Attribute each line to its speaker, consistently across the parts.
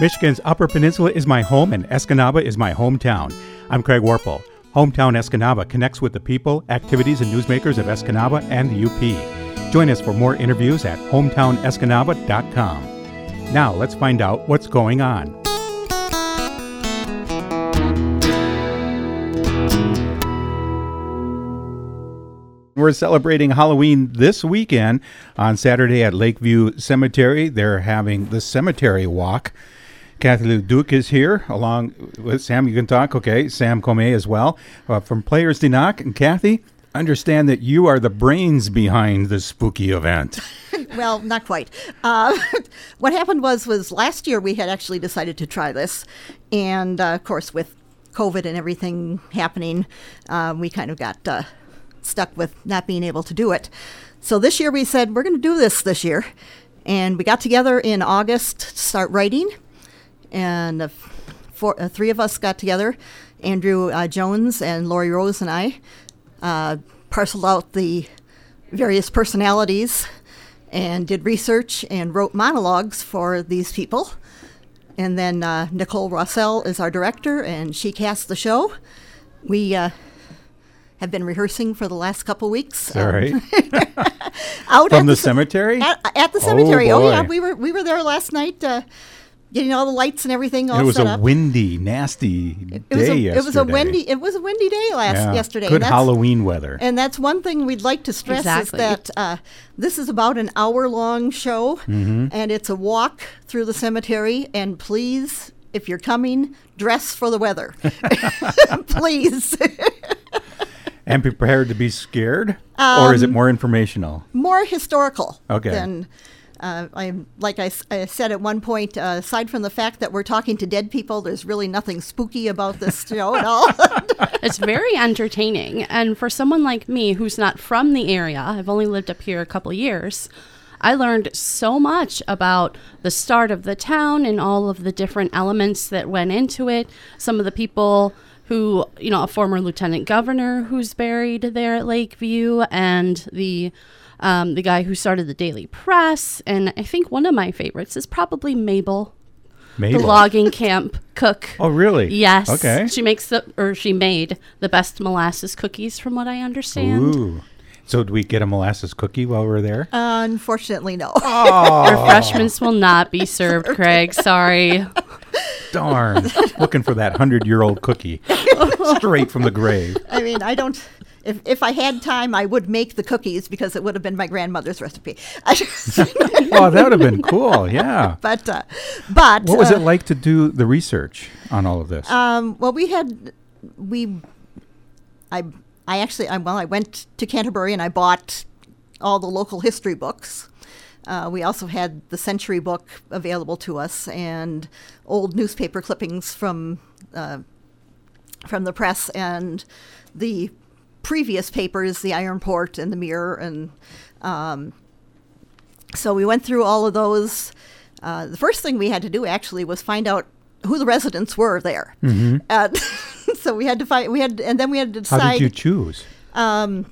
Speaker 1: Michigan's Upper Peninsula is my home, and Escanaba is my hometown. I'm Craig Warple. Hometown Escanaba connects with the people, activities, and newsmakers of Escanaba and the UP. Join us for more interviews at hometownescanaba.com. Now, let's find out what's going on. We're celebrating Halloween this weekend on Saturday at Lakeview Cemetery. They're having the cemetery walk. Kathy Leduc is here along with Sam. You can talk, okay? Sam Comey as well uh, from Players Knock. And Kathy, understand that you are the brains behind the spooky event.
Speaker 2: well, not quite. Uh, what happened was was last year we had actually decided to try this, and uh, of course with COVID and everything happening, uh, we kind of got uh, stuck with not being able to do it. So this year we said we're going to do this this year, and we got together in August to start writing, and uh, four, uh, three of us got together, Andrew uh, Jones and Lori Rose and I, uh, parceled out the various personalities, and did research and wrote monologues for these people. And then uh, Nicole Rossell is our director, and she cast the show. We uh, have been rehearsing for the last couple weeks.
Speaker 1: All right.
Speaker 2: out
Speaker 1: From
Speaker 2: at
Speaker 1: the cemetery?
Speaker 2: At, at the cemetery. Oh, oh,
Speaker 1: yeah,
Speaker 2: we were we were there last night, uh, getting all the lights and everything all
Speaker 1: it was
Speaker 2: set
Speaker 1: a
Speaker 2: up.
Speaker 1: windy, nasty
Speaker 2: it
Speaker 1: day
Speaker 2: was a,
Speaker 1: yesterday.
Speaker 2: it was a windy it was a windy day last
Speaker 1: Yeah.
Speaker 2: yesterday.
Speaker 1: Good
Speaker 2: and that's-
Speaker 1: Halloween weather.
Speaker 2: And that's one thing we'd like to stress
Speaker 3: Exactly.
Speaker 2: is that uh, this is about an hour long show,
Speaker 1: Mm-hmm.
Speaker 2: and it's a walk through the cemetery. And please, if you're coming, dress for the weather. please.
Speaker 1: and prepared to be scared? or is it more informational?
Speaker 2: more historical
Speaker 1: Okay.
Speaker 2: than uh, I like I, I said at one point. Uh, aside from the fact that we're talking to dead people, there's really nothing spooky about this show at all.
Speaker 3: it's very entertaining. And for someone like me who's not from the area, I've only lived up here a couple years. I learned so much about the start of the town and all of the different elements that went into it. Some of the people who, you know, a former lieutenant governor who's buried there at Lakeview, and the um, the guy who started the Daily Press. And I think one of my favorites is probably Mabel,
Speaker 1: Maybe.
Speaker 3: the logging camp cook.
Speaker 1: Oh, really?
Speaker 3: Yes.
Speaker 1: Okay.
Speaker 3: She makes the or she made the best molasses cookies from what I understand.
Speaker 1: Ooh. So, did we get a molasses cookie while we were there?
Speaker 2: Unfortunately, no.
Speaker 3: Refreshments will not be served, Craig. Sorry.
Speaker 1: Darn. Looking for that 100 year old cookie straight from the grave.
Speaker 2: I mean, I don't. If, if I had time, I would make the cookies because it would have been my grandmother's recipe.
Speaker 1: Oh, that would have been cool. Yeah.
Speaker 2: but uh, but
Speaker 1: What was
Speaker 2: uh,
Speaker 1: it like to do the research on all of this?
Speaker 2: Um, well, we had we I I actually I, well I went to Canterbury and I bought all the local history books. Uh, we also had the Century book available to us and old newspaper clippings from uh, from the press and the previous papers, the Iron Port and the Mirror, and um, so we went through all of those. Uh, the first thing we had to do actually was find out who the residents were there. Uh, so we had to find we had and then we had to decide.
Speaker 1: How did you choose?
Speaker 2: um,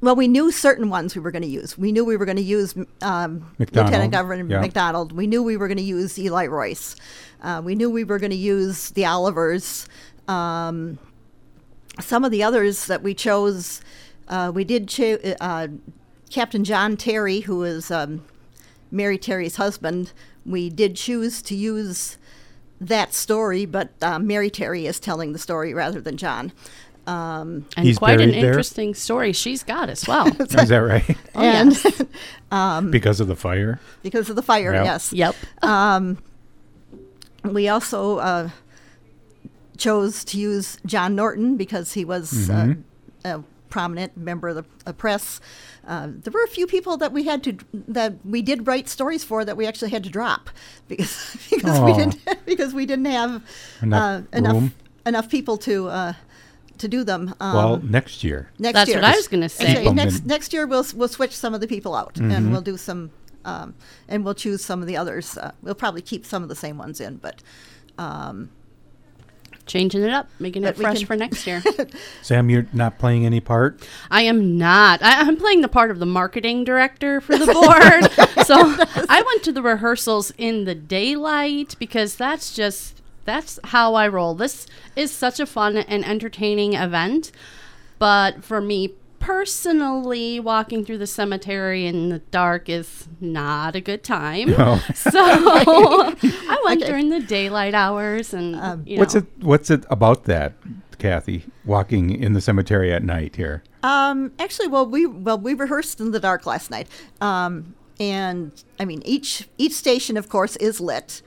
Speaker 2: well, we knew certain ones we were going to use. We knew we were going to use um, Lieutenant Governor
Speaker 1: yeah.
Speaker 2: McDonald. We knew we were going to use Eli Royce. Uh, we knew we were going to use the Olivers. Um, some of the others that we chose, uh, we did cho- uh, Captain John Terry, who is um, Mary Terry's husband. We did choose to use that story, but uh, Mary Terry is telling the story rather than John. Um,
Speaker 3: And
Speaker 1: He's
Speaker 3: quite an
Speaker 1: there?
Speaker 3: interesting story she's got as well.
Speaker 1: Is that right?
Speaker 3: Oh,
Speaker 2: and
Speaker 3: yes.
Speaker 1: because of the fire?
Speaker 2: because of the fire,
Speaker 1: Yep.
Speaker 2: yes.
Speaker 3: yep.
Speaker 2: We also uh, chose to use John Norton because he was uh, a prominent member of the uh, press. Uh, there were a few people that we had to that we did write stories for that we actually had to drop because because we didn't because we didn't have
Speaker 1: Enough
Speaker 2: uh, enough enough people to uh, to do them. Um,
Speaker 1: well, next year.
Speaker 2: next
Speaker 3: That's
Speaker 2: year.
Speaker 3: what I was gonna say.
Speaker 2: Actually, next next year we'll we'll switch some of the people out and we'll do some um, and we'll choose some of the others. Uh, we'll probably keep some of the same ones in, but um,
Speaker 3: Changing it up, making
Speaker 2: But
Speaker 3: it fresh
Speaker 2: can-
Speaker 3: for next year.
Speaker 1: Sam, you're not playing any part.
Speaker 3: I am not. I, I'm playing the part of the marketing director for the board. so I went to the rehearsals in the daylight because that's just that's how I roll. This is such a fun and entertaining event, but for me personally, walking through the cemetery in the dark is not a good time.
Speaker 1: Oh.
Speaker 3: So I went
Speaker 2: Okay.
Speaker 3: during the daylight hours, and you know,
Speaker 1: What's it? What's it about that, Kathy? Walking in the cemetery at night here.
Speaker 2: Um, actually, well, we well we rehearsed in the dark last night, um, and I mean each each station, of course, is lit,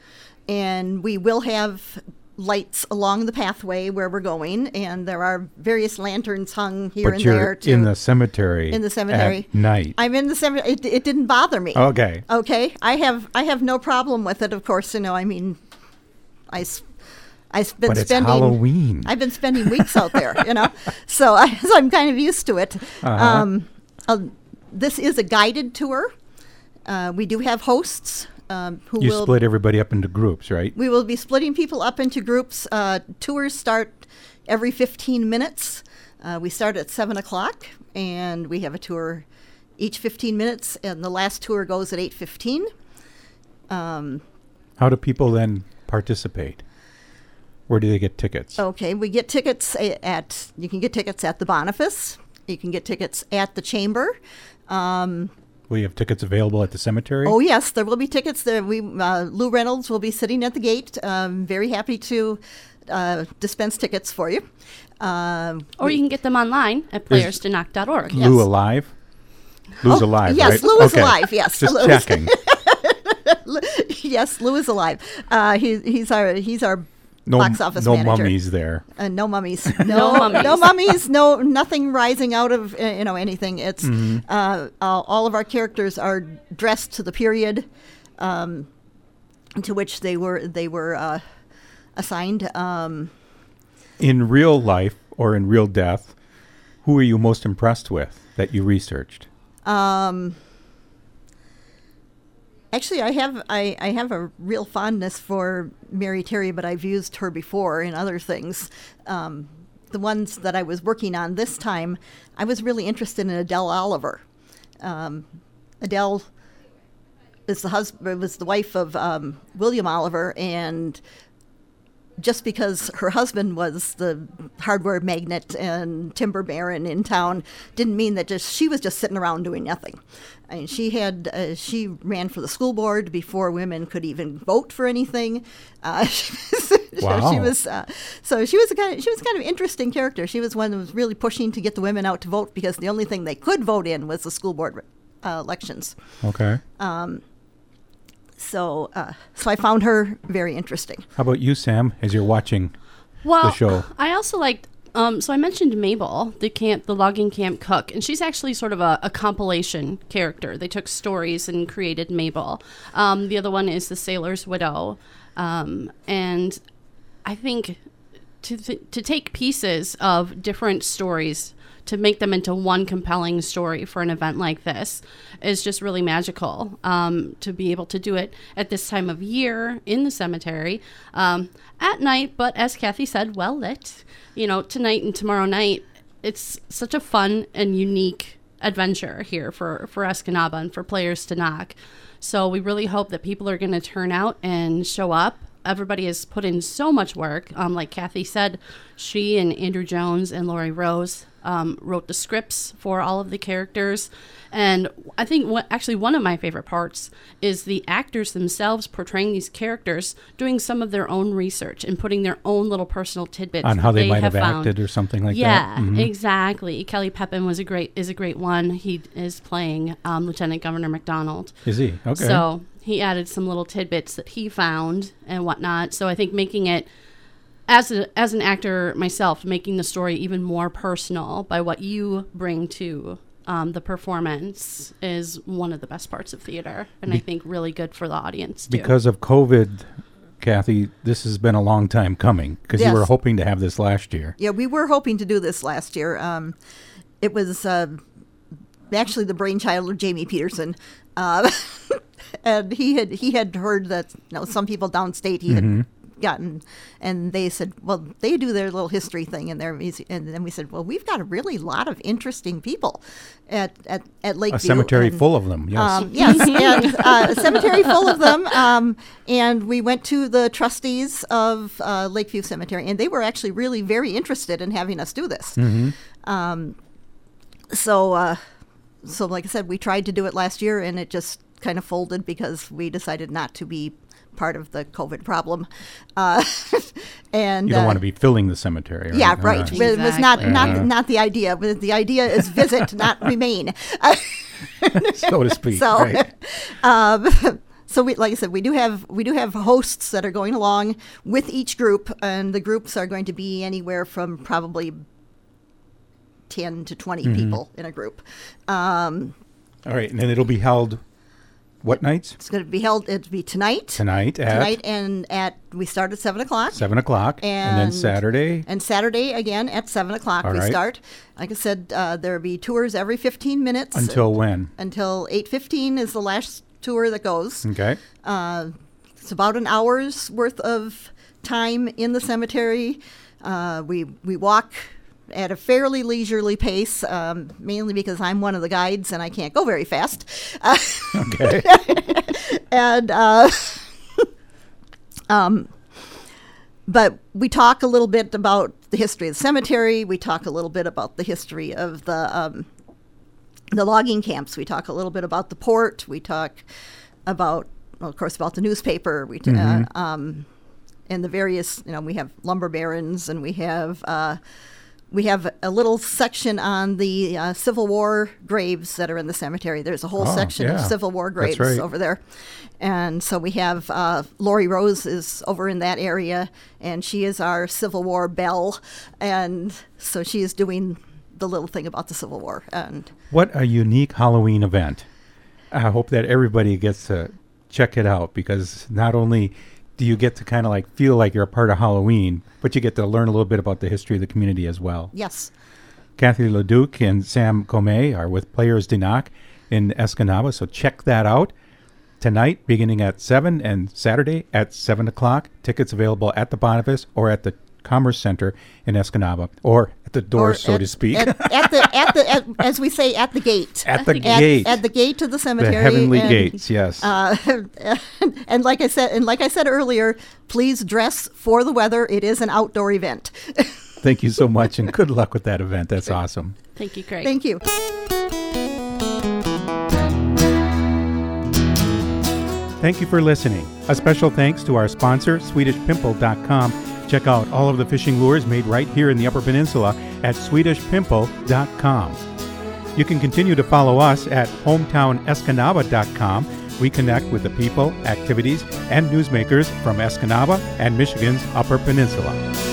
Speaker 2: and we will have lights along the pathway where we're going, and there are various lanterns hung here
Speaker 1: but
Speaker 2: and
Speaker 1: you're
Speaker 2: there.
Speaker 1: in the cemetery.
Speaker 2: In the cemetery.
Speaker 1: at night.
Speaker 2: I'm in the cemetery. It, it didn't bother me.
Speaker 1: okay.
Speaker 2: Okay, I have I have no problem with it. Of course, you know. I mean, I. I've been
Speaker 1: But it's
Speaker 2: spending
Speaker 1: Halloween.
Speaker 2: I've been spending weeks out there, you know, so, I, so I'm kind of used to it.
Speaker 1: Uh-huh.
Speaker 2: Um, uh, this is a guided tour. Uh, we do have hosts um, who
Speaker 1: You
Speaker 2: will.
Speaker 1: split everybody up into groups, right?
Speaker 2: We will be splitting people up into groups. Uh, tours start every 15 minutes. Uh, we start at 7 o'clock, and we have a tour each 15 minutes, and the last tour goes at 8.15. Um,
Speaker 1: How do people then participate? Where do they get tickets?
Speaker 2: Okay, we get tickets at. You can get tickets at the Bonifas. You can get tickets at the Chamber. Um,
Speaker 1: Will you have tickets available at the cemetery?
Speaker 2: oh yes, there will be tickets there. We uh, Lou Reynolds will be sitting at the gate. Um, very happy to uh, dispense tickets for you. Um,
Speaker 3: or you can get them online at playersdenoc.org.
Speaker 1: Lou
Speaker 2: yes.
Speaker 1: alive? Lou's
Speaker 2: Oh,
Speaker 1: alive,
Speaker 2: yes,
Speaker 1: right?
Speaker 2: Lou is alive, yes.
Speaker 1: Just
Speaker 2: Lou is-
Speaker 1: checking.
Speaker 2: yes, Lou is alive. Uh, he, he's our he's our
Speaker 1: No,
Speaker 2: box office
Speaker 1: no
Speaker 2: manager.
Speaker 1: mummies there.
Speaker 2: Uh, no mummies.
Speaker 3: No mummies.
Speaker 2: No mummies. No nothing rising out of uh, you know anything. It's
Speaker 1: Mm-hmm.
Speaker 2: uh, all, all of our characters are dressed to the period um, to which they were they were uh, assigned. Um,
Speaker 1: In real life or in real death, who are you most impressed with that you researched?
Speaker 2: um, actually, I have I, I have a real fondness for Mary Terry, but I've used her before in other things. Um, the ones that I was working on this time, I was really interested in Adele Oliver. Um, Adele is the husband was the wife of um, William Oliver, and just because her husband was the hardware magnate and timber baron in town didn't mean that just she was just sitting around doing nothing. I mean, she had uh, she ran for the school board before women could even vote for anything. Uh, so
Speaker 1: Wow.
Speaker 2: she was uh, so she was a kind of, she was kind of interesting character. She was one that was really pushing to get the women out to vote because the only thing they could vote in was the school board uh, elections.
Speaker 1: Okay.
Speaker 2: So uh, so I found her very interesting.
Speaker 1: How about you, Sam, as you're watching?
Speaker 3: well,
Speaker 1: show.
Speaker 3: I also liked. Um, so I mentioned Mabel, the camp, the logging camp cook, and she's actually sort of a, a compilation character. They took stories and created Mabel. Um, the other one is the sailor's widow, um, and I think to th- to take pieces of different stories to make them into one compelling story for an event like this is just really magical. Um, to be able to do it at this time of year in the cemetery um, at night, but as Kathy said, well lit. You know, tonight and tomorrow night, it's such a fun and unique adventure here for for Escanaba and for Players de Noc. So we really hope that people are going to turn out and show up. Everybody has put in so much work. Um, like Kathy said, she and Andrew Jones and Lori Rose um, wrote the scripts for all of the characters. And I think what actually one of my favorite parts is the actors themselves portraying these characters, doing some of their own research and putting their own little personal tidbits
Speaker 1: On how
Speaker 3: that
Speaker 1: they might have,
Speaker 3: found.
Speaker 1: acted or something like
Speaker 3: yeah,
Speaker 1: that? Mhm.
Speaker 3: exactly. Kelly Pepin was a great is a great one. He is playing um, Lieutenant Governor McDonald.
Speaker 1: Is he? Okay.
Speaker 3: So he added some little tidbits that he found and whatnot. So I think making it as a, as an actor myself, making the story even more personal by what you bring to um, the performance is one of the best parts of theater, and I think really good for the audience too.
Speaker 1: because of COVID, Kathy, this has been a long time coming because you were hoping to have this last year.
Speaker 2: Yeah, we were hoping to do this last year. Um, it was uh, actually the brainchild of Jamie Peterson, uh, and he had he had heard that you know some people downstate he had gotten, and they said, well, they do their little history thing in their museum, and then we said, well, we've got a really lot of interesting people at at, at Lakeview.
Speaker 1: A cemetery
Speaker 2: and,
Speaker 1: full of them. Yes.
Speaker 2: um, yes, and uh, a cemetery full of them. Um, and we went to the trustees of uh, Lakeview Cemetery, and they were actually really very interested in having us do this. Um, so, uh, so like I said, we tried to do it last year, and it just kind of folded because we decided not to be part of the COVID problem. Uh, and
Speaker 1: you don't
Speaker 2: uh,
Speaker 1: want to be filling the cemetery. Right?
Speaker 2: yeah, right. But It was not not
Speaker 1: Yeah.
Speaker 2: not the idea. But the idea is visit, not remain.
Speaker 1: so to speak.
Speaker 2: So,
Speaker 1: right.
Speaker 2: um, so we, like I said, we do have we do have hosts that are going along with each group, and the groups are going to be anywhere from probably ten to 20
Speaker 1: Mm-hmm.
Speaker 2: people in a group. Um,
Speaker 1: All right, and then it'll be held what nights?
Speaker 2: it's going to be held. It'll be tonight.
Speaker 1: Tonight at
Speaker 2: Tonight and at we start at seven o'clock.
Speaker 1: seven o'clock, and, then Saturday.
Speaker 2: And Saturday again at seven o'clock
Speaker 1: All
Speaker 2: we
Speaker 1: right.
Speaker 2: start. Like I said, uh, there'll be tours every fifteen minutes
Speaker 1: Until when?
Speaker 2: until eight fifteen is the last tour that goes.
Speaker 1: Okay.
Speaker 2: Uh, it's about an hour's worth of time in the cemetery. Uh, we we walk at a fairly leisurely pace, um, mainly because I'm one of the guides and I can't go very fast. Uh,
Speaker 1: Okay.
Speaker 2: and uh, um, but we talk a little bit about the history of the cemetery. We talk a little bit about the history of the um, the logging camps. We talk a little bit about the port. We talk about, well, of course, about the newspaper. We t- uh, um, and the various, you know, we have lumber barons, and we have. Uh, we have a little section on the uh, Civil War graves that are in the cemetery. There's a whole
Speaker 1: Oh,
Speaker 2: section
Speaker 1: yeah.
Speaker 2: of Civil War graves
Speaker 1: right.
Speaker 2: over there. And so we have uh, Lori Rose is over in that area, and she is our Civil War belle. And so she is doing the little thing about the Civil War. And
Speaker 1: What a unique Halloween event. I hope that everybody gets to check it out because not only do you get to kind of like feel like you're a part of Halloween, but you get to learn a little bit about the history of the community as well.
Speaker 2: yes,
Speaker 1: Kathy Leduc and Sam Comey are with Players de Noc in Escanaba, so check that out. Tonight, beginning at 7 and Saturday at 7 o'clock. Tickets available at the Bonifas or at the Commerce Center in Escanaba or at the door,
Speaker 2: Or
Speaker 1: so
Speaker 2: at-
Speaker 1: to speak.
Speaker 2: At, at the at the at, as we say at the gate.
Speaker 1: At the
Speaker 2: At,
Speaker 1: gate.
Speaker 2: at the gate of the
Speaker 1: the
Speaker 2: cemetery.
Speaker 1: heavenly
Speaker 2: and,
Speaker 1: gates, yes.
Speaker 2: Uh, and like I said, and like I said earlier, please dress for the weather. It is an outdoor event.
Speaker 1: Thank you so much, and good luck with that event. That's awesome.
Speaker 3: Thank you, Craig.
Speaker 2: Thank you.
Speaker 1: Thank you for listening. A special thanks to our sponsor, SwedishPimple.com. Check out all of the fishing lures made right here in the Upper Peninsula at SwedishPimple.com. You can continue to follow us at HometownEscanaba.com. We connect with the people, activities, and newsmakers from Escanaba and Michigan's Upper Peninsula.